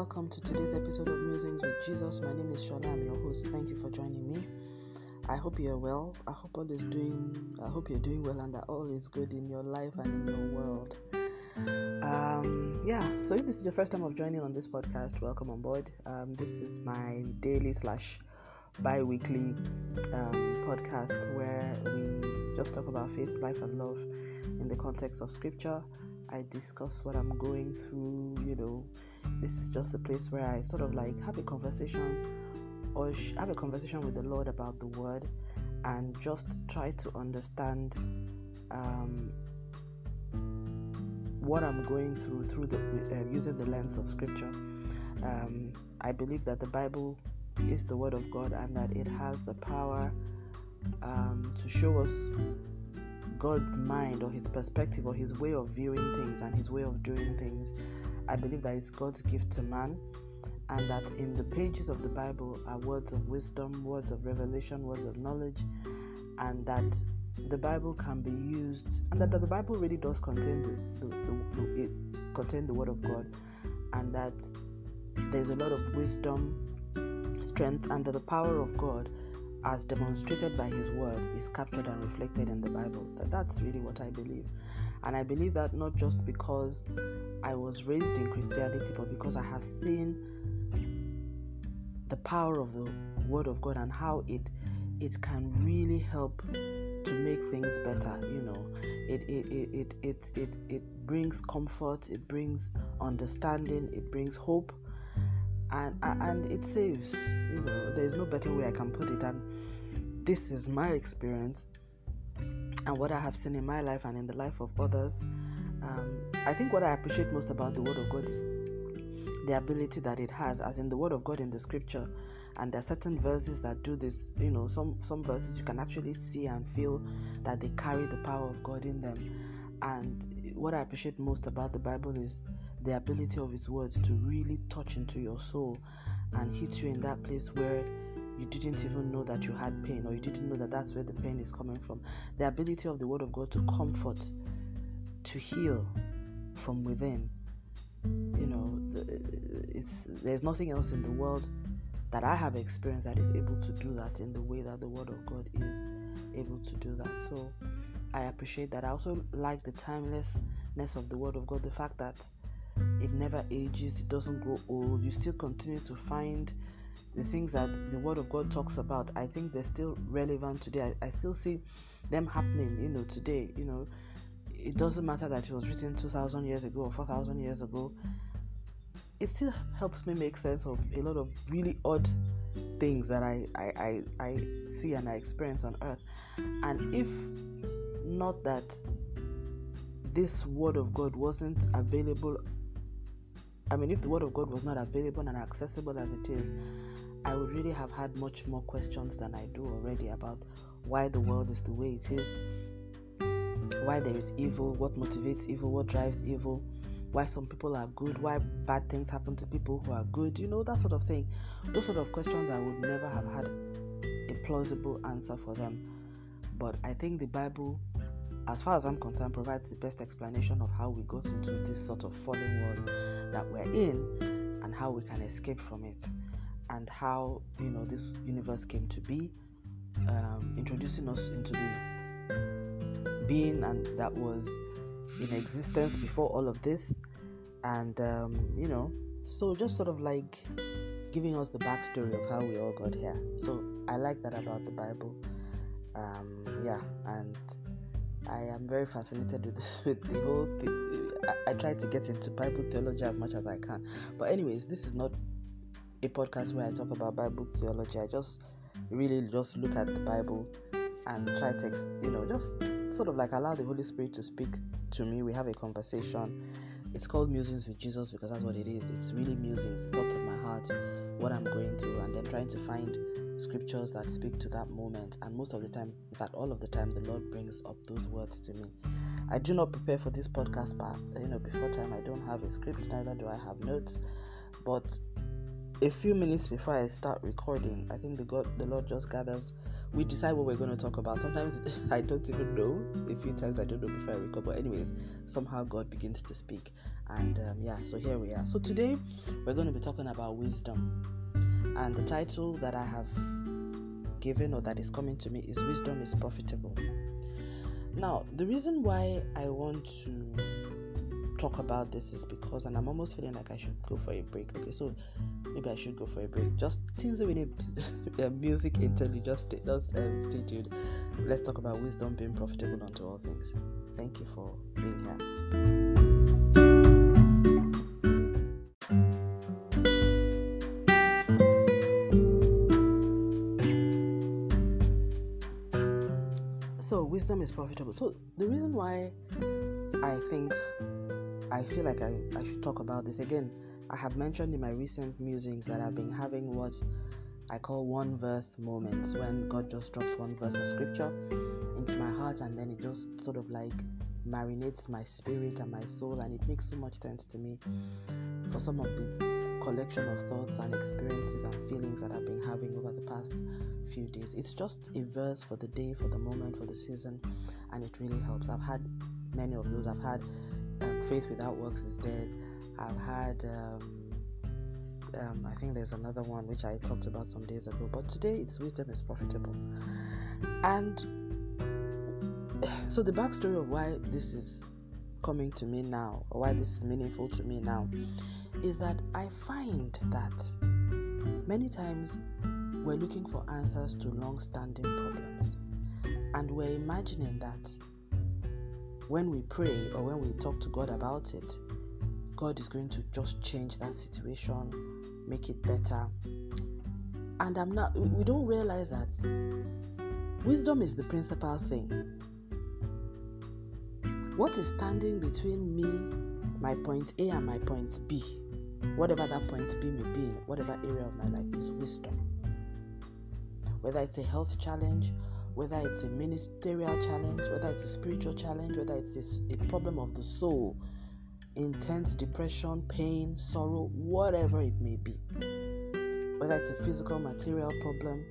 welcome to today's episode of Musings with Jesus. My name is Shola. I'm your host. Thank you for joining me. I hope you're well. I hope all is doing. I hope you're doing well and that all is good in your life and in your world. Um, yeah. So if this is your first time of joining on this podcast, welcome on board. Um, this is my daily slash bi-weekly um, podcast where we just talk about faith, life, and love in the context of Scripture. I discuss what I'm going through. You know, this is just a place where I sort of like have a conversation or have a conversation with the Lord about the Word and just try to understand um, what I'm going through through the uh, using the lens of Scripture. Um, I believe that the Bible is the Word of God and that it has the power um, to show us God's mind or His perspective or His way of viewing things and His way of doing things. I believe that it's God's gift to man, and that in the pages of the Bible are words of wisdom, words of revelation, words of knowledge, and that the Bible can be used, and that, that the Bible really does contain the, the, the, the it contain the Word of God, and that there's a lot of wisdom, strength, and that the power of God as demonstrated by his word is captured and reflected in the bible. That that's really what i believe and i believe that not just because i was raised in christianity but because i have seen the power of the word of god and how it it can really help to make things better you know. It it it it it, it, it brings comfort it brings understanding it brings hope and and it saves you know. There's no better way i can put it and this is my experience and what i have seen in my life and in the life of others um, i think what i appreciate most about the word of god is the ability that it has as in the word of god in the scripture. And there are certain verses that do this you know some some verses you can actually see and feel that they carry the power of god in them. And what i appreciate most about the bible is the ability of His words to really touch into your soul and hit you in that place where you didn't even know that you had pain or you didn't know that that's where the pain is coming from. The ability of the Word of God to comfort, to heal from within. You know, it's there's nothing else in the world that I have experienced that is able to do that in the way that the Word of God is able to do that. So I appreciate that. I also like the timelessness of the Word of God, the fact that it never ages, it doesn't grow old. You still continue to find the things that the Word of God talks about. I think they're still relevant today. I, I still see them happening, you know, today. You know, it doesn't matter that it was written 2,000 years ago or 4,000 years ago. It still helps me make sense of a lot of really odd things that I, I, I, I see and I experience on earth. And if not that this Word of God wasn't available I mean, if the Word of God was not available and accessible as it is, I would really have had much more questions than I do already about why the world is the way it is, why there is evil, what motivates evil, what drives evil, why some people are good, why bad things happen to people who are good, you know, that sort of thing. Those sort of questions I would never have had a plausible answer for them. But I think the Bible as far as I'm concerned, provides the best explanation of how we got into this sort of fallen world that we're in and how we can escape from it and how you know this universe came to be, um, introducing us into the being and that was in existence before all of this, and um, you know, so just sort of like giving us the backstory of how we all got here. So I like that about the Bible. Um, yeah, and I am very fascinated with, with the whole thing. I, I, try to get into Bible theology as much as I can. But, anyways, this is not a podcast where I talk about Bible theology. I just really just look at the Bible and try to, you know, just sort of like allow the Holy Spirit to speak to me. We have a conversation. It's called Musings with Jesus because that's what it is. It's really musings, thoughts of my heart, what I'm going through, and then trying to find scriptures that speak to that moment. And most of the time, in fact, all of the time, the Lord brings up those words to me. I do not prepare for this podcast, but you know, before time, I don't have a script, neither do I have notes. But a few minutes before I start recording, I think the God, the Lord just gathers. We decide what we're going to talk about. Sometimes I don't even know. A few times I don't know before I record. But anyways, somehow God begins to speak, and um, yeah. So here we are. So today we're going to be talking about wisdom, and the title that I have given or that is coming to me is "Wisdom is Profitable." Now, the reason why I want to talk about this is because, and I'm almost feeling like I should go for a break. Okay, so maybe I should go for a break. Just things with uh, music interlude. Just stay, just um, stay tuned. Let's talk about wisdom being profitable unto all things. Thank you for being here. So, wisdom is profitable. So, the reason why I think I feel like I, I should talk about this again. I have mentioned in my recent musings that I've been having what I call one verse moments when God just drops one verse of scripture into my heart and then it just sort of like marinates my spirit and my soul and it makes so much sense to me for some of the collection of thoughts and experiences and feelings that I've been having over the past few days. It's just a verse for the day, for the moment, for the season, and it really helps. I've had many of those. I've had um, faith without works is dead. I've had, um, um, I think there's another one which I talked about some days ago, but today it's wisdom is profitable. And so the backstory of why this is coming to me now, or why this is meaningful to me now, is that I find that many times we're looking for answers to long standing problems. And we're imagining that when we pray or when we talk to God about it, God is going to just change that situation, make it better. And I'm not we don't realize that wisdom is the principal thing. What is standing between me, my point A and my point B, whatever that point B may be in whatever area of my life is wisdom. Whether it's a health challenge, whether it's a ministerial challenge, whether it's a spiritual challenge, whether it's a, a problem of the soul, intense depression, pain, sorrow, whatever it may be, whether it's a physical, material problem,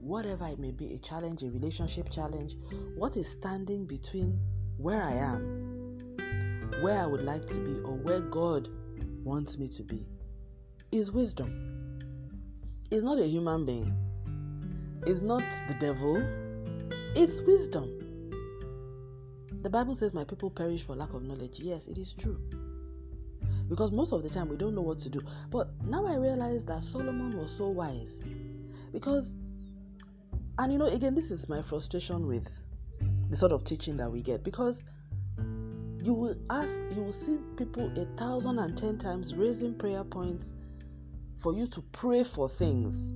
whatever it may be, a challenge, a relationship challenge, what is standing between where I am, where I would like to be, or where God wants me to be, is wisdom. It's not a human being it's not the devil, it's wisdom. The Bible says, My people perish for lack of knowledge. Yes, it is true. Because most of the time we don't know what to do. But now I realize that Solomon was so wise. Because, and you know, again, this is my frustration with the sort of teaching that we get. Because you will ask, you will see people a thousand and ten times raising prayer points for you to pray for things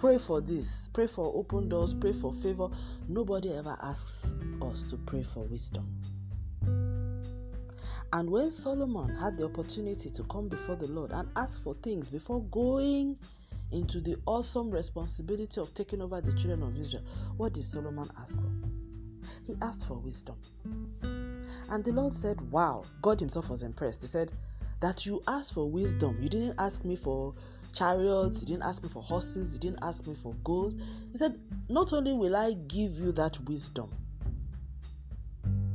Pray for this, pray for open doors, pray for favor. Nobody ever asks us to pray for wisdom. And when Solomon had the opportunity to come before the Lord and ask for things before going into the awesome responsibility of taking over the children of Israel, what did Solomon ask for? He asked for wisdom. And the Lord said, Wow, God Himself was impressed. He said, That you asked for wisdom. You didn't ask me for chariots, he didn't ask me for horses, he didn't ask me for gold. He said, Not only will I give you that wisdom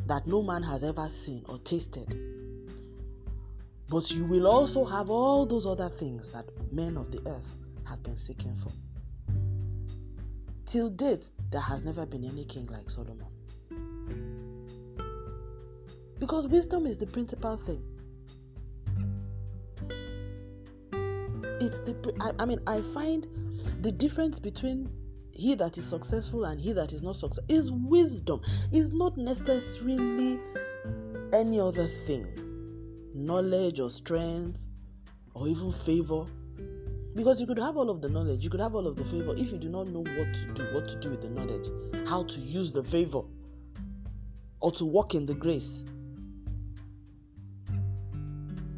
that no man has ever seen or tasted, but you will also have all those other things that men of the earth have been seeking for. Till date, there has never been any king like Solomon. Because wisdom is the principal thing. It's the I, I mean I find the difference between he that is successful and he that is not successful is wisdom. Is not necessarily any other thing. Knowledge or strength or even favor. Because you could have all of the knowledge you could have all of the favor if you do not know what to do what to do with the knowledge. How to use the favor or to walk in the grace.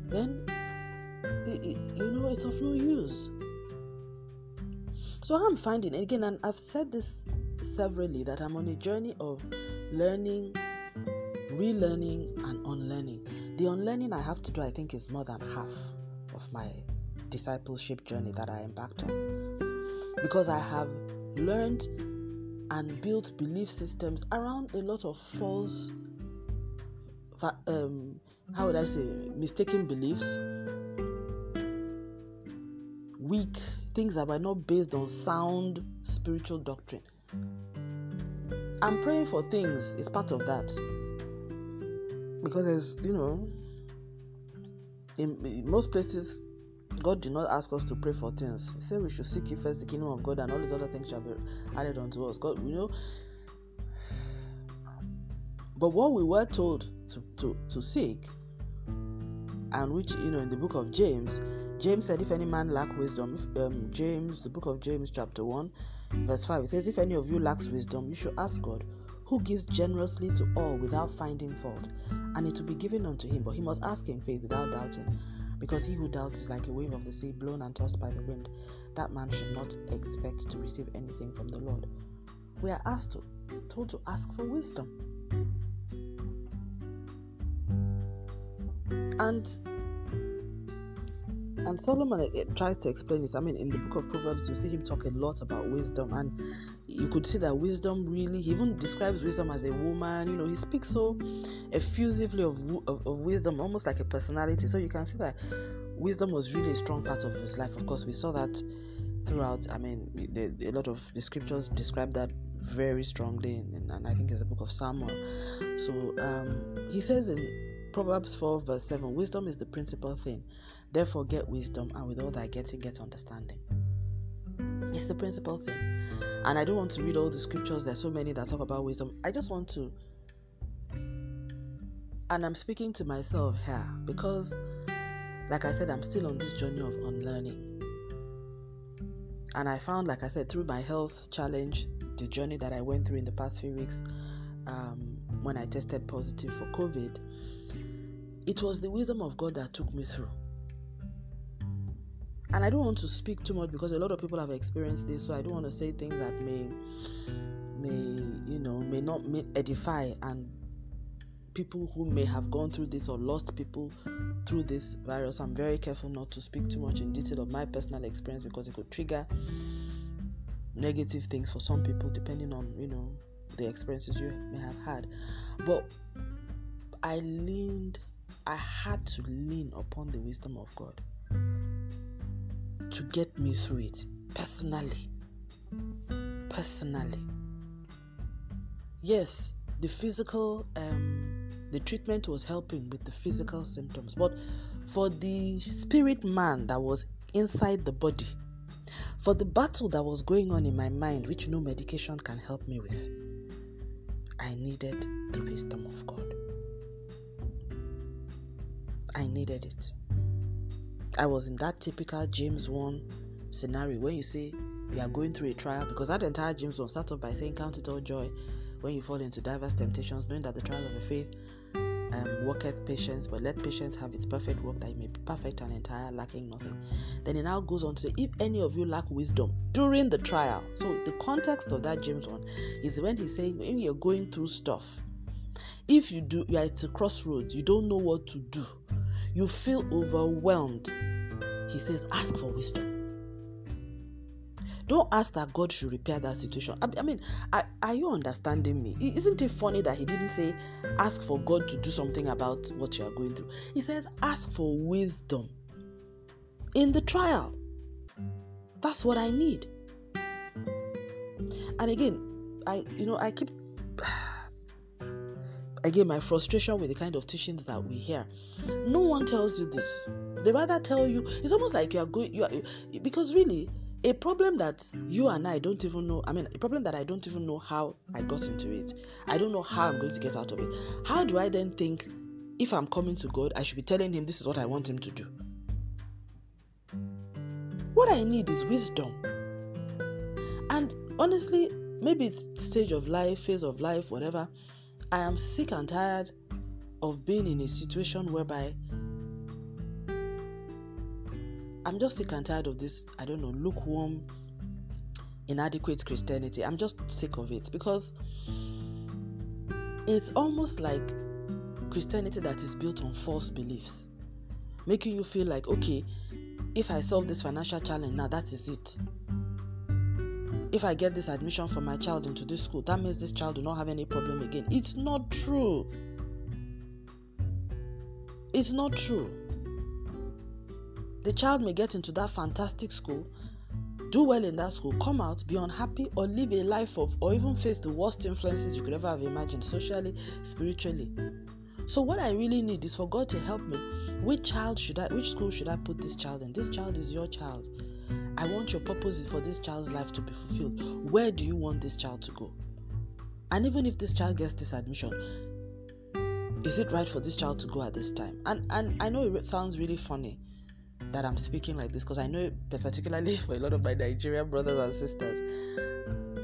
Then you know, it's of no use. So I'm finding again, and I've said this severally that I'm on a journey of learning, relearning, and unlearning. the unlearning I have to do, I think, is more than half of my discipleship journey that I embarked on. Because I have learned and built belief systems around a lot of false, um, how would I say, mistaken beliefs, weak things that were not based on sound spiritual doctrine. I'm praying for things is part of that because there's you know in, in, most places God did not ask us to pray for things. He said we should seek you first the kingdom of God and all these other things shall be added unto us. God, you know. But what we were told to, to, to seek, and which you know in the book of James, James said, If any man lack wisdom, um, James, the book of James, chapter 1, verse 5, it says, If any of you lacks wisdom, you should ask God, who gives generously to all without finding fault, and it will be given unto him. But he must ask in faith without doubting, because he who doubts is like a wave of the sea blown and tossed by the wind. That man should not expect to receive anything from the Lord. We are asked to, told to ask for wisdom. And and Solomon tries to explain this. I mean, in the book of Proverbs, you see him talk a lot about wisdom, and you could see that wisdom really, he even describes wisdom as a woman. You know, he speaks so effusively of, of, of wisdom, almost like a personality. So you can see that wisdom was really a strong part of his life. Of course, we saw that throughout. I mean, the, a lot of the scriptures describe that very strongly, and, and I think it's the book of Samuel. So um, he says in Proverbs 4, verse 7 Wisdom is the principal thing. Therefore, get wisdom, and with all thy getting, get understanding. It's the principal thing. And I don't want to read all the scriptures, there's so many that talk about wisdom. I just want to, and I'm speaking to myself here because, like I said, I'm still on this journey of unlearning. And I found, like I said, through my health challenge, the journey that I went through in the past few weeks um, when I tested positive for COVID, it was the wisdom of God that took me through and I don't want to speak too much because a lot of people have experienced this, so I don't want to say things that may may you know may not may edify and people who may have gone through this or lost people through this virus. I'm very careful not to speak too much in detail of my personal experience because it could trigger negative things for some people depending on you know the experiences you may have had. But I leaned I had to lean upon the wisdom of God to get me through it personally. Personally. Yes, the physical, um, the treatment was helping with the physical symptoms, but for the spirit man that was inside the body, for the battle that was going on in my mind, which no medication can help me with, I needed the wisdom of God. I needed it. I was in that typical James 1 scenario when you say you are going through a trial, because that entire James 1 starts off by saying, Count it all joy when you fall into diverse temptations, knowing that the trial of your faith um, worketh patience, but let patience have its perfect work that it may be perfect and entire, lacking nothing. Then it now goes on to say, If any of you lack wisdom during the trial, so the context of that James 1 is when he's saying, when you're going through stuff, if you do, you are at a crossroads, you don't know what to do, you feel overwhelmed, he says, ask for wisdom. Don't ask that God should repair that situation. I, mean, are, are you understanding me? Isn't it funny that he didn't say, ask for God to do something about what you are going through? He says, ask for wisdom in the trial. That's what I need. And again, I, you know, I keep again my frustration with the kind of teachings that we hear. No one tells you this. They rather tell you it's almost like you are going you are because really a problem that you and I don't even know I mean a problem that I don't even know how I got into it. I don't know how I'm going to get out of it. How do I then think if I'm coming to God I should be telling him this is what I want him to do? What I need is wisdom. And honestly maybe it's stage of life phase of life whatever I am sick and tired of being in a situation whereby I'm just sick and tired of this, I don't know, lukewarm, inadequate Christianity. I'm just sick of it because it's almost like Christianity that is built on false beliefs, making you feel like, okay, if I solve this financial challenge, now that is it. If I get this admission for my child into this school, that means this child will not have any problem again. It's not true. It's not true. The child may get into that fantastic school, do well in that school, come out, be unhappy, or live a life of, or even face the worst influences you could ever have imagined, socially, spiritually. So, what I really need is for God to help me. Which child should I, which school should I put this child in? This child is your child. I want your purpose for this child's life to be fulfilled. Where do you want this child to go? And even if this child gets this admission, is it right for this child to go at this time? And and I know it sounds really funny that I'm speaking like this because I know, particularly for a lot of my Nigerian brothers and sisters,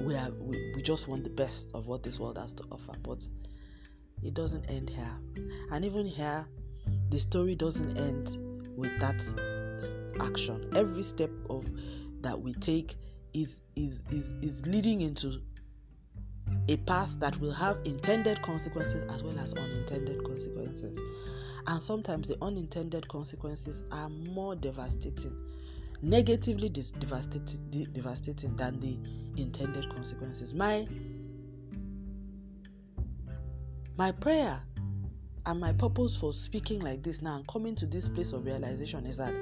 we are we, we just want the best of what this world has to offer. But it doesn't end here, and even here, the story doesn't end with that action. Every step of that we take is is is, is leading into a path that will have intended consequences as well as unintended consequences. And sometimes the unintended consequences are more devastating, negatively devastating, devastating than the intended consequences. My my prayer and my purpose for speaking like this now and coming to this place of realization is that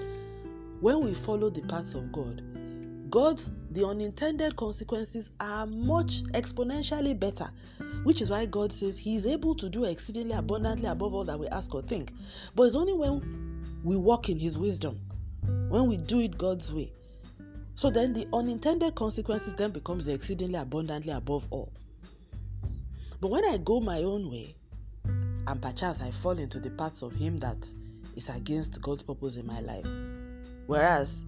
when we follow the paths of God, God, the unintended consequences are much exponentially better, which is why God says He is able to do exceedingly abundantly above all that we ask or think. But it's only when we walk in His wisdom, when we do it God's way. So then the unintended consequences then becomes the exceedingly abundantly above all. But when I go my own way, and perchance I fall into the paths of Him that is against God's purpose in my life, whereas,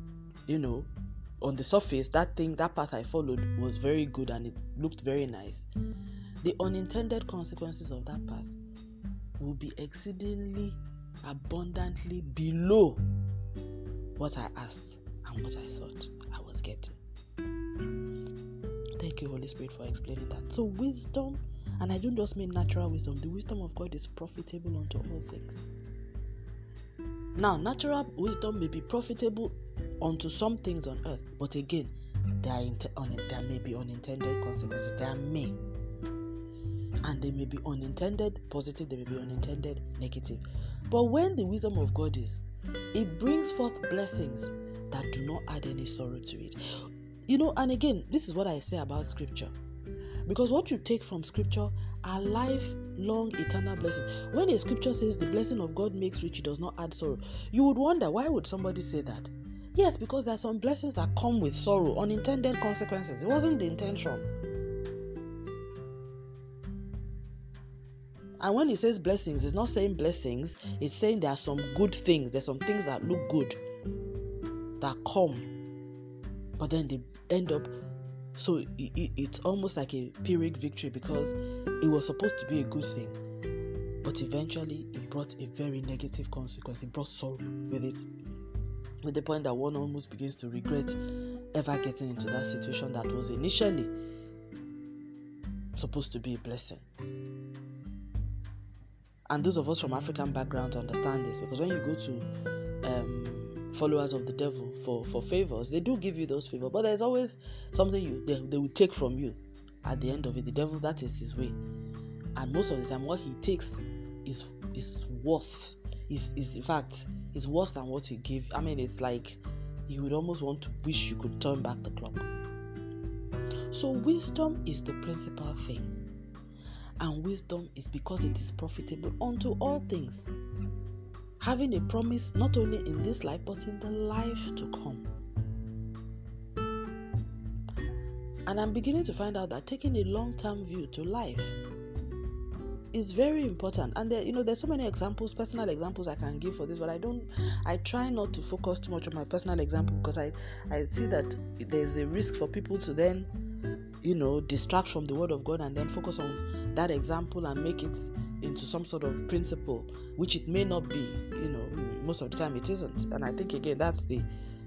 you know, on the surface, that thing, that path I followed was very good and it looked very nice. The unintended consequences of that path will be exceedingly abundantly below what I asked and what I thought I was getting. Thank you, Holy Spirit, for explaining that. So, wisdom, and I don't just mean natural wisdom, the wisdom of God is profitable unto all things. Now, natural wisdom may be profitable unto some things on earth, but again, there, are there may be unintended consequences. There may. And they may be unintended positive, they may be unintended negative. But when the wisdom of God is, it brings forth blessings that do not add any sorrow to it. You know, and again, this is what I say about scripture. Because what you take from scripture are lifelong eternal blessing. When a scripture says the blessing of God makes rich, it does not add sorrow, you would wonder why would somebody say that? Yes, because there are some blessings that come with sorrow, unintended consequences. It wasn't the intention. And when it says blessings, it's not saying blessings, it's saying there are some good things. There's some things that look good that come, but then they end up. So it, it, it's almost like a Pyrrhic victory because it was supposed to be a good thing, but eventually it brought a very negative consequence. It brought sorrow with it with the point that one almost begins to regret ever getting into that situation that was initially supposed to be a blessing. And those of us from African backgrounds understand this because when you go to followers of the devil for, for favors, they do give you those favors, but there's always something you they, they will take from you at the end of it. The devil, that is his way. And most of the time, what he takes is is worse. Is is in fact is worse than what he gave. I mean, it's like you would almost want to wish you could turn back the clock. So, wisdom is the principal thing. And wisdom is because it is profitable unto all things, having a promise not only in this life but in the life to come. And I'm beginning to find out that taking a long term view to life is very important and there you know there's so many examples personal examples i can give for this but i don't i try not to focus too much on my personal example because i i see that there's a risk for people to then you know distract from the word of god and then focus on that example and make it into some sort of principle which it may not be you know most of the time it isn't and i think again that's the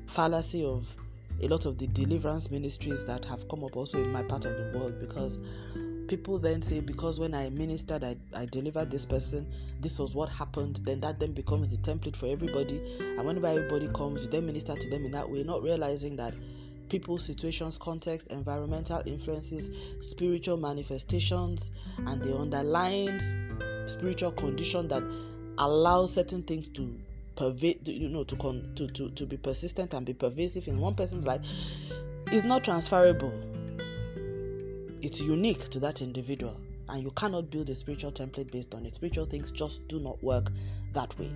fallacy of a lot of the deliverance ministries that have come up also in my part of the world because people then say because when I ministered, I, I delivered this person, this was what happened, then that then becomes the template for everybody. And whenever everybody comes, you then minister to them in that way, not realizing that people, situations, context, environmental influences, spiritual manifestations, and the underlying spiritual condition that allows certain things to pervade, you know, to, con- to, to, to be persistent and be pervasive in one person's life is not transferable it's unique to that individual and you cannot build a spiritual template based on it. Spiritual things just do not work that way.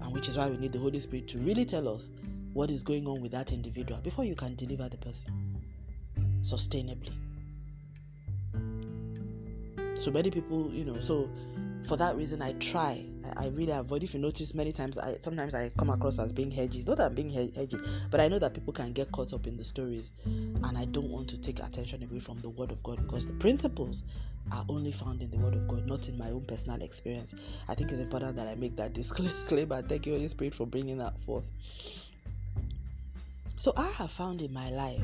And which is why we need the Holy Spirit to really tell us what is going on with that individual before you can deliver the person sustainably. So many people, you know, so for that reason I try I, really avoid. If you notice, many times I sometimes I come across as being hedgy. Not that I'm being hedgy, but I know that people can get caught up in the stories, and I don't want to take attention away from the Word of God because the principles are only found in the Word of God, not in my own personal experience. I think it's important that I make that disclaimer. Thank you, Holy Spirit, for bringing that forth. So I have found in my life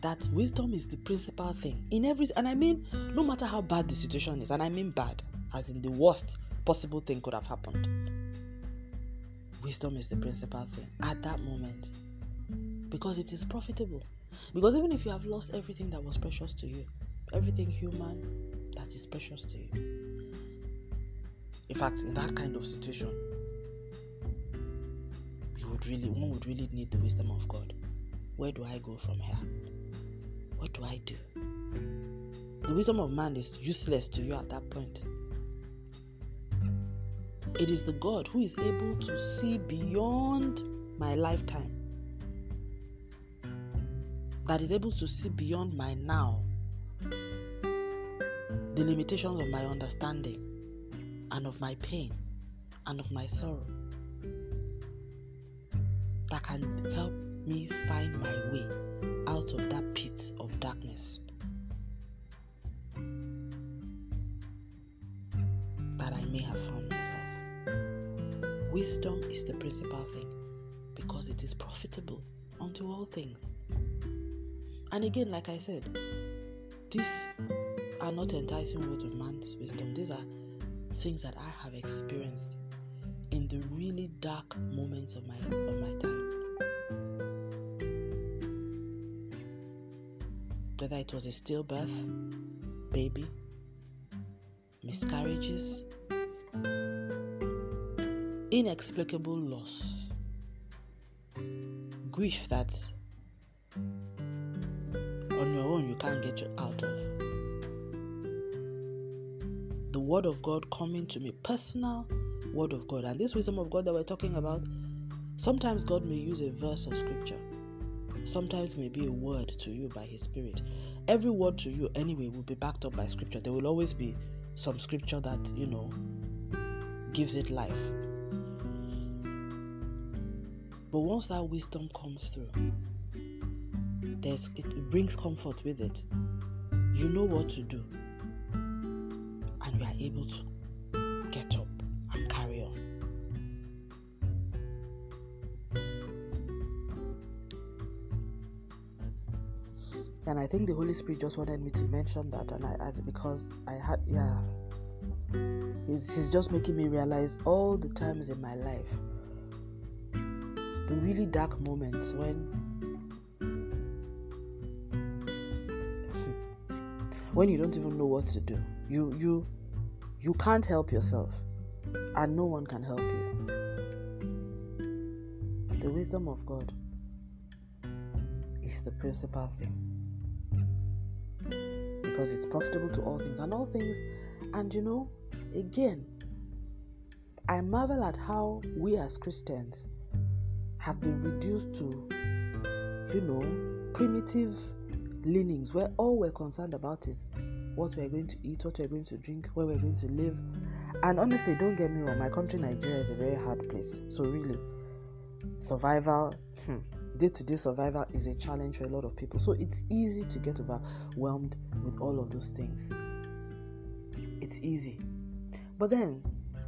that wisdom is the principal thing in every and I mean no matter how bad the situation is and I mean bad as in the worst possible thing could have happened. Wisdom is the principal thing at that moment because it is profitable. Because even if you have lost everything that was precious to you, everything human that is precious to you, in fact, in that kind of situation, you would really, one would really need the wisdom of God. Where do I go from here? What do I do? The wisdom of man is useless to you at that point. It is the God who is able to see beyond my lifetime, that is able to see beyond my now, the limitations of my understanding and of my pain and of my sorrow, that can help me find my way out of that pit of darkness. That I may have found myself. Wisdom is the principal thing because it is profitable unto all things. And again, like I said, these are not enticing words of man's wisdom. These are things that I have experienced in the really dark moments of my of my time. Whether it was a stillbirth, baby, miscarriages, inexplicable loss, grief that on your own you can't get out of. The word of God coming to me, personal word of God, and this wisdom of God that we're talking about. Sometimes God may use a verse of scripture, sometimes may be a word to you by His Spirit. Every word to you, anyway, will be backed up by scripture. There will always be some scripture that you know gives it life. But once that wisdom comes through, there's it, it brings comfort with it. You know what to do, and you are able to And I think the Holy Spirit just wanted me to mention that, and I, I because I had yeah, he's he's just making me realize all the times in my life the really dark moments when when you don't even know what to do. You you you can't help yourself and no one can help you. The wisdom of god is the principal thing because it's profitable to all things and all things and you know again i marvel at how we as christians have been reduced to, you know, primitive leanings where all we're concerned about is what we're going to eat, what we're going to drink, where we're going to live. And honestly, don't get me wrong, my country, Nigeria, is a very hard place. So, really, survival, hmm, day to day survival is a challenge for a lot of people. So, it's easy to get overwhelmed with all of those things. It's easy. But then,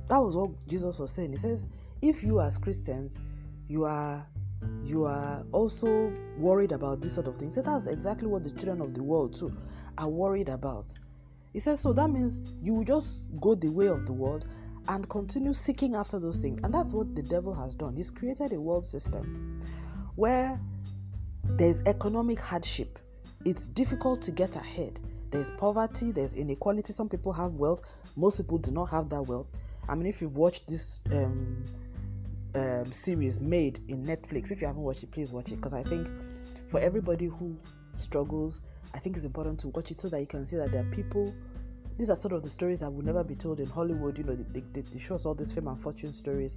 that was what Jesus was saying. He says, if you as Christians you are you are also worried about this sort of things. So that's exactly what the children of the world too are worried about. He says, so that means you will just go the way of the world and continue seeking after those things. And that's what the devil has done. He's created a world system where there's economic hardship. It's difficult to get ahead. There's poverty, there's inequality. Some people have wealth, most people do not have that wealth. I mean, if you've watched this um, um, series made in Netflix, if you haven't watched it, please watch it because I think for everybody who struggles, I think it's important to watch it so that you can see that there are people. These are sort of the stories that will never be told in Hollywood. You know, they, they, they show us all these fame and fortune stories,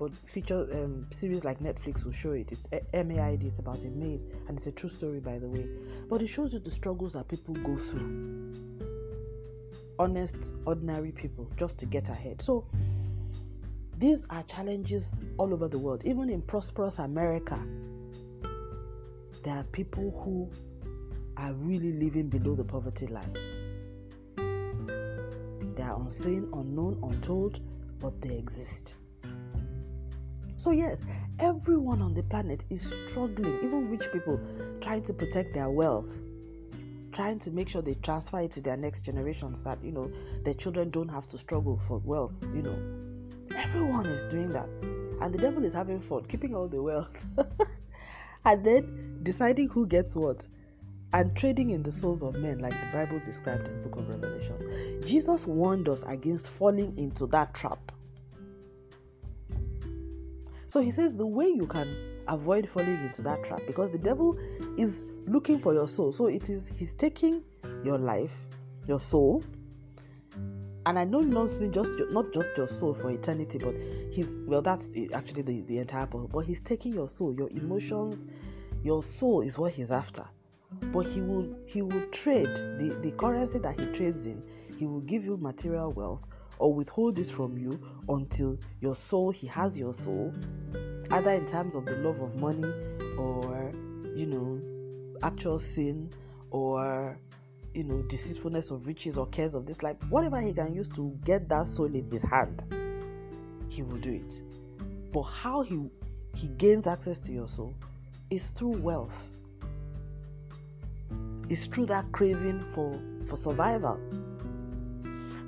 but feature um, series like Netflix will show it. It's MAID. It's about a maid, and it's a true story, by the way. But it shows you the struggles that people go through. Honest, ordinary people, just to get ahead. So these are challenges all over the world, even in prosperous America. There are people who are really living below the poverty line. They are unseen, unknown, untold, but they exist. So, yes, everyone on the planet is struggling, even rich people trying to protect their wealth, trying to make sure they transfer it to their next generations that, you know, their children don't have to struggle for wealth, you know. Everyone is doing that. And the devil is having fun, keeping all the wealth. and then deciding who gets what and trading in the souls of men like the bible described in the book of revelations jesus warned us against falling into that trap so he says the way you can avoid falling into that trap because the devil is looking for your soul so it is he's taking your life your soul and I know not just not just your soul for eternity, but he's well, that's actually the, the entire point. But he's taking your soul, your emotions, your soul is what he's after. But he will he will trade the, the currency that he trades in, he will give you material wealth or withhold this from you until your soul, he has your soul, either in terms of the love of money or you know, actual sin or you know, deceitfulness of riches or cares of this life, whatever he can use to get that soul in his hand, he will do it. But how he he gains access to your soul is through wealth. It's through that craving for for survival.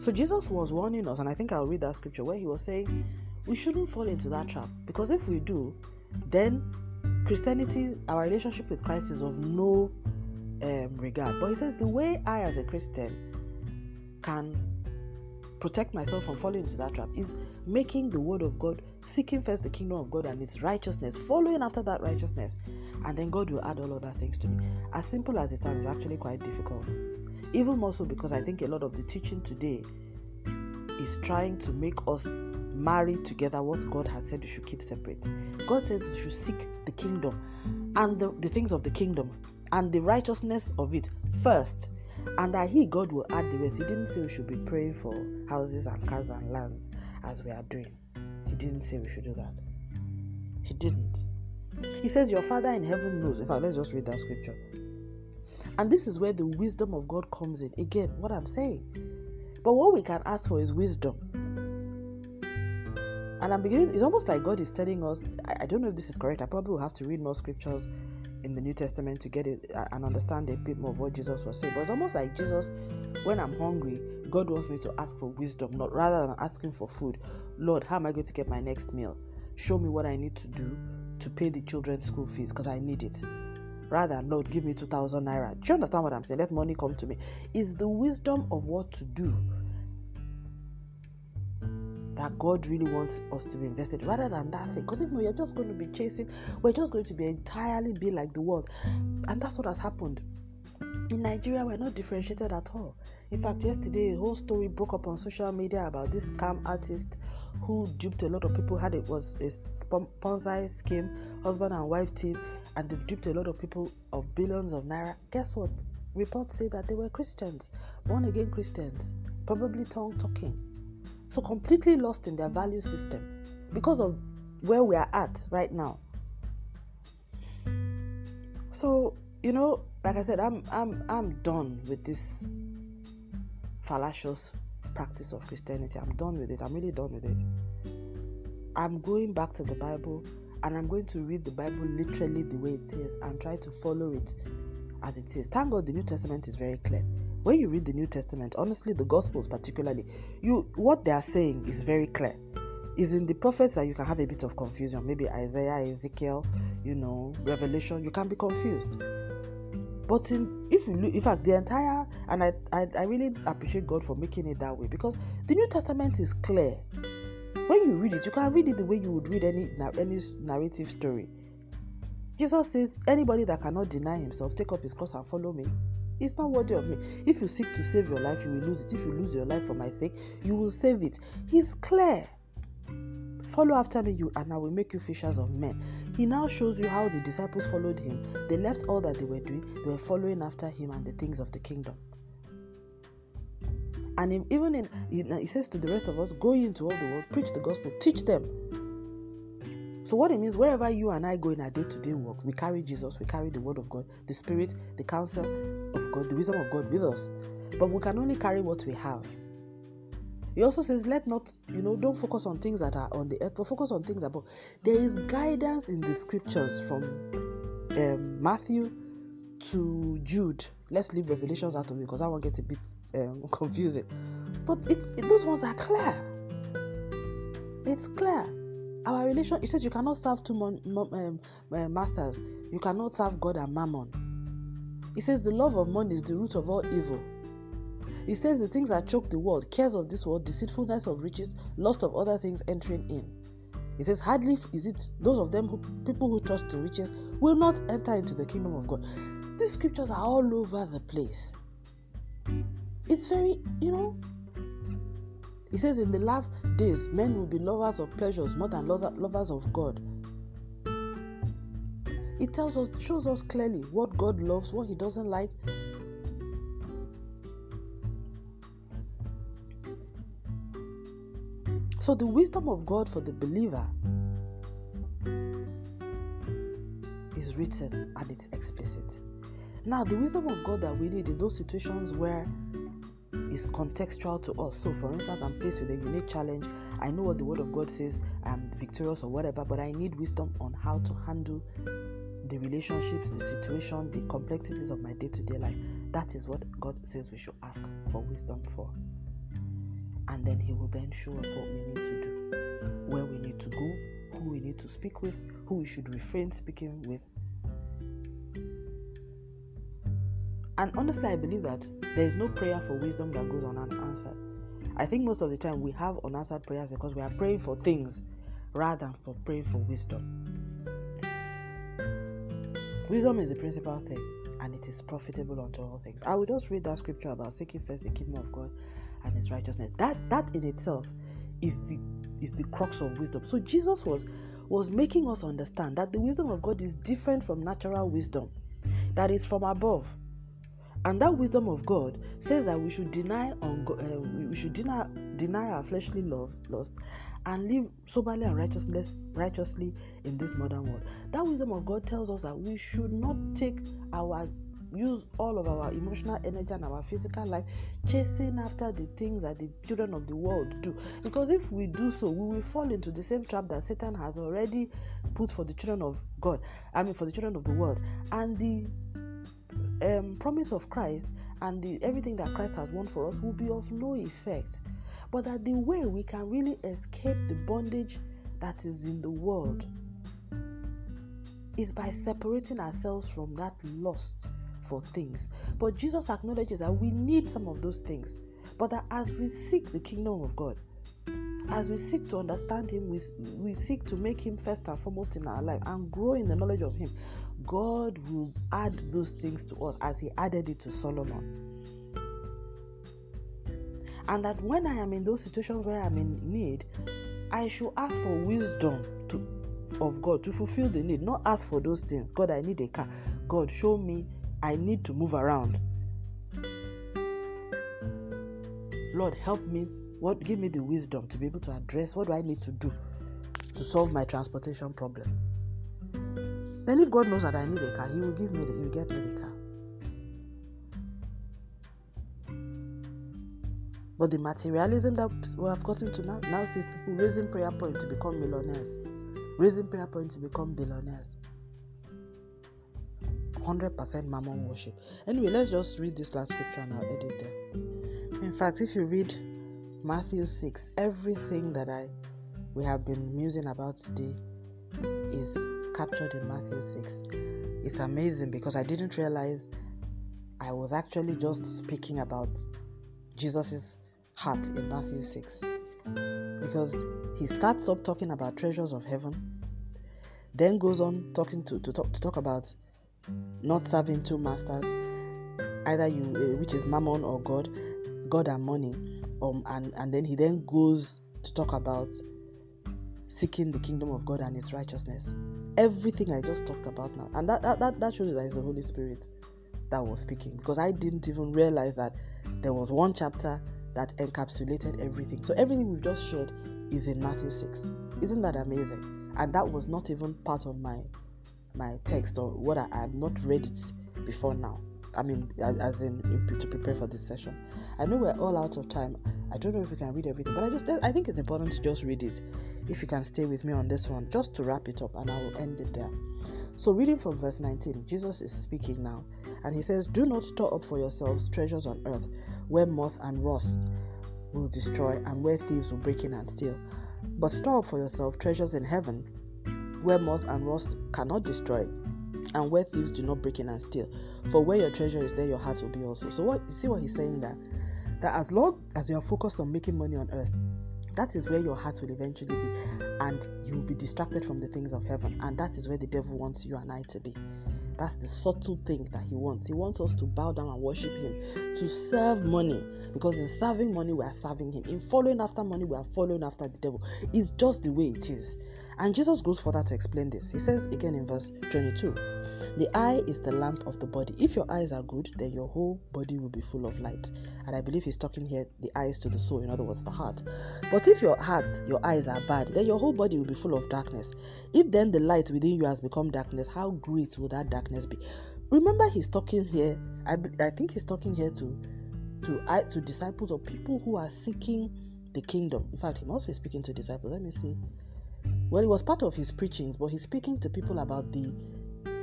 So Jesus was warning us, and I think I'll read that scripture where he was saying we shouldn't fall into that trap because if we do, then Christianity, our relationship with Christ is of no um, regard. But he says the way I, as a Christian, can protect myself from falling into that trap is making the word of God, seeking first the kingdom of God and its righteousness, following after that righteousness, and then God will add all other things to me. As simple as it sounds, it is, actually quite difficult. Even more so because I think a lot of the teaching today is trying to make us marry together what God has said we should keep separate. God says we should seek the kingdom and the, the things of the kingdom and the righteousness of it first, and that He, God, will add the rest. He didn't say we should be praying for houses and cars and lands as we are doing. He didn't say we should do that. He didn't. He says, Your Father in heaven knows. In fact, let's just read that scripture. And this is where the wisdom of God comes in. Again, what I'm saying. But what we can ask for is wisdom. And I'm beginning, it's almost like God is telling us, I, don't know if this is correct. I probably will have to read more scriptures in the New Testament to get it uh, and understand a bit more of what Jesus was saying. But it's almost like Jesus, when I'm hungry, God wants me to ask for wisdom, not rather than asking for food. Lord, how am I going to get my next meal? Show me what I need to do to pay the children's school fees because I need it. Rather, Lord, give me 2,000 naira. Do you understand what I'm saying? Let money come to me. It's the wisdom of what to do that God really wants us to be invested rather than that thing. Because if no, you're just going to be chasing, we're just going to be entirely be like the world. And that's what has happened. In Nigeria, we're not differentiated at all. In fact, yesterday a whole story broke up on social media about this scam artist who duped a lot of people. Had it was a Ponzi scheme, husband and wife team, and they've duped a lot of people of billions of naira. Guess what? Reports say that they were Christians, born again Christians, probably tongue talking so completely lost in their value system because of where we are at right now. So, you know, like I said, I'm I'm I'm done with this fallacious practice of Christianity. I'm done with it. I'm really done with it. I'm going back to the Bible and I'm going to read the Bible literally the way it is and try to follow it as it is. Thank God the New Testament is very clear. When you read the New Testament, honestly, the Gospels particularly, you what they are saying is very clear. Is in the prophets that you can have a bit of confusion. Maybe Isaiah, Ezekiel, you know, Revelation, you can be confused. But in, if you look, in fact, the entire and I, I I really appreciate God for making it that way because the New Testament is clear. When you read it, you can read it the way you would read any any narrative story. Jesus says, Anybody that cannot deny himself, take up his cross and follow me. It's not worthy of me. If you seek to save your life, you will lose it. If you lose your life for my sake, you will save it. He's clear. Follow after me, you, and I will make you fishers of men. He now shows you how the disciples followed him. They left all that they were doing, they were following after him and the things of the kingdom. And even in, he says to the rest of us, Go into all the world, preach the gospel, teach them. So, what it means, wherever you and I go in our day to day work, we carry Jesus, we carry the Word of God, the Spirit, the counsel of God, the wisdom of God with us. But we can only carry what we have. He also says, let not, you know, don't focus on things that are on the earth, but focus on things above. There is guidance in the scriptures from um, Matthew to Jude. Let's leave Revelations out of it because that one gets a bit um, confusing. But it's it, those ones are clear. It's clear. Our relation, it says you cannot serve two mon, um, uh, masters. You cannot serve God and mammon. It says the love of money is the root of all evil. He says the things that choke the world, cares of this world, deceitfulness of riches, lust of other things entering in. He says, hardly is it those of them who people who trust in riches will not enter into the kingdom of God. These scriptures are all over the place. It's very, you know. He says, in the last days, men will be lovers of pleasures more than lovers of God. It tells us, shows us clearly what God loves, what He doesn't like, So, the wisdom of God for the believer is written and it's explicit. Now, the wisdom of God that we need in those situations where is contextual to us. So, for instance, I'm faced with a unique challenge. I know what the Word of God says, I'm victorious or whatever, but I need wisdom on how to handle the relationships, the situation, the complexities of my day to day life. That is what God says we should ask for wisdom for and then he will then show us what we need to do, where we need to go, who we need to speak with, who we should refrain speaking with. And honestly, I believe that there is no prayer for wisdom that goes unanswered. I think most of the time we have unanswered prayers because we are praying for things rather than for praying for wisdom. Wisdom is the principal thing and it is profitable unto all things. I will just read that scripture about seeking first the kingdom of God and his righteousness. That that in itself is the is the crux of wisdom. So Jesus was was making us understand that the wisdom of God is different from natural wisdom, that is from above. And that wisdom of God says that we should deny on uh, we should deny deny our fleshly love lust and live soberly and righteousness righteously in this modern world. That wisdom of God tells us that we should not take our use all of our emotional energy and our physical life chasing after the things that the children of the world do. Because if we do so, we will fall into the same trap that Satan has already put for the children of God, I mean, for the children of the world. And the um, promise of Christ and the, everything that Christ has won for us will be of no effect. But that the way we can really escape the bondage that is in the world is by separating ourselves from that lust for things. But Jesus acknowledges that we need some of those things. But that as we seek the kingdom of God, as we seek to understand Him, we, we seek to make Him first and foremost in our life and grow in the knowledge of Him, God will add those things to us as He added it to Solomon. And that when I am in those situations where I'm in need, I should ask for wisdom to, of God to fulfill the need, not ask for those things. God, I need a car. God, show me I need to move around. Lord, help me. What give me the wisdom to be able to address what do I need to do to solve my transportation problem. Then if God knows that I need a car, He will give me the He will get me the car. But the materialism that we have gotten to now now sees people raising prayer point to become millionaires. raising prayer point to become billionaires. 100% mammon worship. Anyway, let's just read this last scripture and I'll edit there. In fact, if you read Matthew 6, everything that I we have been musing about today is captured in Matthew 6. It's amazing because I didn't realize I was actually just speaking about Jesus's heart in Matthew 6. Because he starts up talking about treasures of heaven, then goes on talking to, to, talk, to talk about not serving two masters, either you, uh, which is mammon or God, God and money. Um, and, and then he then goes to talk about seeking the kingdom of God and its righteousness. Everything I just talked about now. And that, that, that, that shows that it's the Holy Spirit that was speaking because I didn't even realize that there was one chapter that encapsulated everything. So everything we've just shared is in Matthew 6. Isn't that amazing? And that was not even part of my my text or what I, I have not read it before now. I mean, as in, in to prepare for this session. I know we're all out of time. I don't know if we can read everything, but I just I think it's important to just read it. If you can stay with me on this one, just to wrap it up, and I will end it there. So, reading from verse 19, Jesus is speaking now, and he says, "Do not store up for yourselves treasures on earth, where moth and rust will destroy, and where thieves will break in and steal, but store up for yourself treasures in heaven, where moth and rust cannot destroy." And where thieves do not break in and steal. For where your treasure is, there your heart will be also. So what you see what he's saying there? That as long as you are focused on making money on earth, that is where your heart will eventually be, and you will be distracted from the things of heaven, and that is where the devil wants you and I to be. That's the subtle thing that he wants. He wants us to bow down and worship him, to serve money, because in serving money, we are serving him. In following after money, we are following after the devil. It's just the way it is. And Jesus goes further to explain this. He says again in verse 22 the eye is the lamp of the body. If your eyes are good, then your whole body will be full of light. And I believe he's talking here the eyes to the soul, in other words, the heart. But if your heart, your eyes are bad, then your whole body will be full of darkness. If then the light within you has become darkness, how great will that darkness be? Remember, he's talking here. I, I think he's talking here to to to disciples or people who are seeking the kingdom. In fact, he must be speaking to disciples. Let me see. Well, it was part of his preachings, but he's speaking to people about the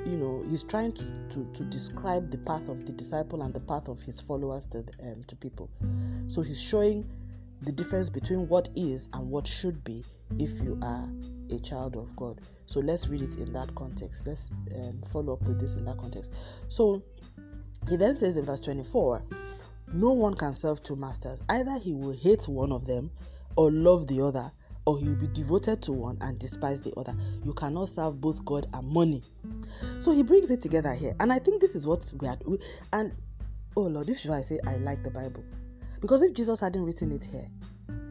you know he's trying to, to, to, describe the path of the disciple and the path of his followers to, um, to people. So he's showing the difference between what is and what should be if you are a child of god. So let's read it in that context. Let's um, follow up with this in that context. So he then says in verse 24 no one can serve two masters. Either he will hate one of them or love the other or you'll be devoted to one and despise the other. You cannot serve both God and money. So he brings it together here. And I think this is what we had. And oh Lord, this is why I say I like the Bible. Because if Jesus hadn't written it here,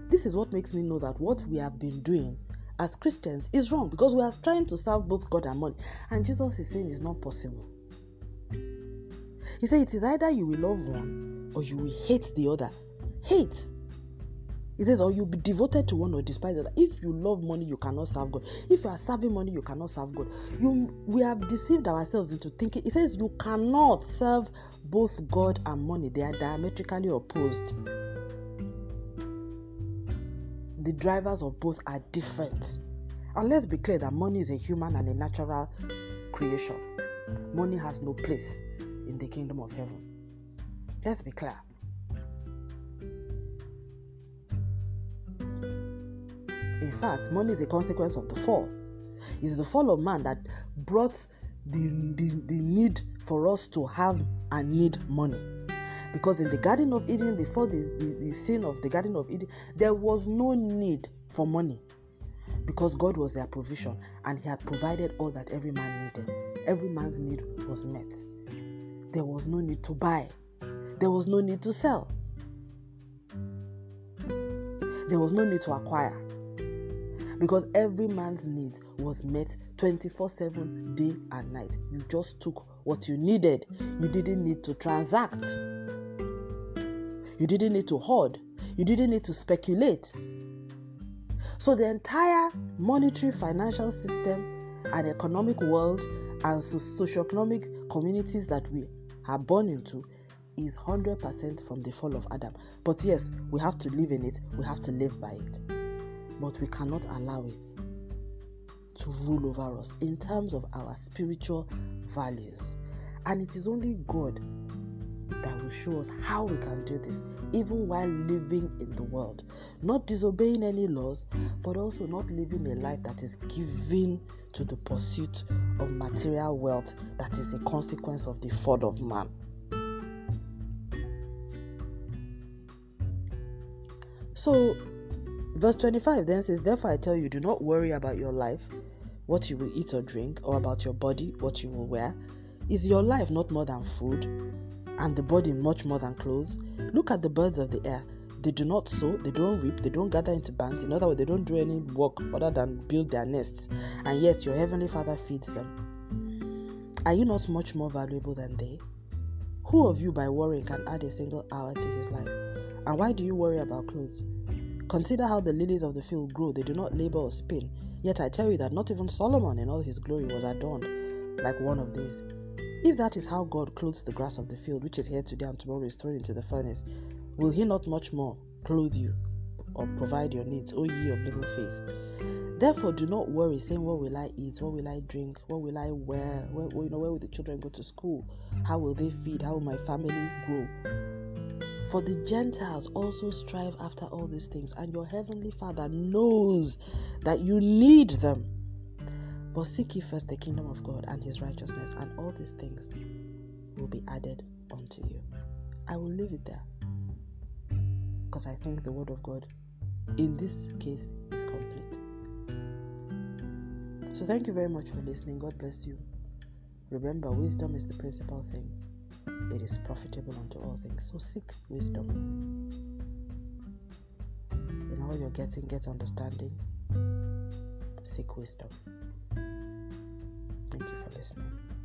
this is what makes me know that what we have been doing as Christians is wrong because we are trying to serve both God and money. And Jesus is saying it's not possible. He said it is either you will love one or you will hate the other. Hate he says, or you'll be devoted to one or despise the other. If you love money, you cannot serve God. If you are serving money, you cannot serve God. You we have deceived ourselves into thinking. He says you cannot serve both God and money. They are diametrically opposed. The drivers of both are different. And let's be clear that money is a human and a natural creation. Money has no place in the kingdom of heaven. Let's be clear. Fact, money is a consequence of the fall. It's the fall of man that brought the, the, the need for us to have and need money. Because in the Garden of Eden, before the, the, the sin of the Garden of Eden, there was no need for money because God was their provision and He had provided all that every man needed. Every man's need was met. There was no need to buy, there was no need to sell, there was no need to acquire because every man's needs was met 24 7 day and night. You just took what you needed, you didn't need to transact, you didn't need to hoard, you didn't need to speculate. So, the entire monetary financial system and economic world and socioeconomic communities that we are born into is 100% from the fall of Adam. But yes, we have to live in it, we have to live by it but we cannot allow it to rule over us in terms of our spiritual values. And it is only God that will show us how we can do this, even while living in the world. Not disobeying any laws, but also not living a life that is given to the pursuit of material wealth that is a consequence of the fall of man. So, verse 25 then says, Therefore I tell you, do not worry about your life, what you will eat or drink, or about your body, what you will wear. Is your life not more than food, and the body much more than clothes? Look at the birds of the air. They do not sow, they don't reap, they don't gather into bands. In other words, they don't do any work other than build their nests, and yet your heavenly Father feeds them. Are you not much more valuable than they? Who of you by worrying can add a single hour to his life? And why do you worry about clothes? Consider how the lilies of the field grow, they do not labor or spin. Yet I tell you that not even Solomon in all his glory was adorned like one of these. If that is how God clothes the grass of the field, which is here today and tomorrow is thrown into the furnace, will he not much more clothe you or provide your needs, O ye of little faith? Therefore, do not worry, saying, What will I eat? What will I drink? What will I wear? Where, you know, where will the children go to school? How will they feed? How will my family grow? For the Gentiles also strive after all these things, and your heavenly Father knows that you need them. But seek ye first the kingdom of God and his righteousness, and all these things will be added unto you. I will leave it there because I think the word of God in this case is complete. So, thank you very much for listening. God bless you. Remember, wisdom is the principal thing it is profitable unto all things. So seek wisdom. In all you're getting, get understanding. Seek wisdom. Thank you for listening.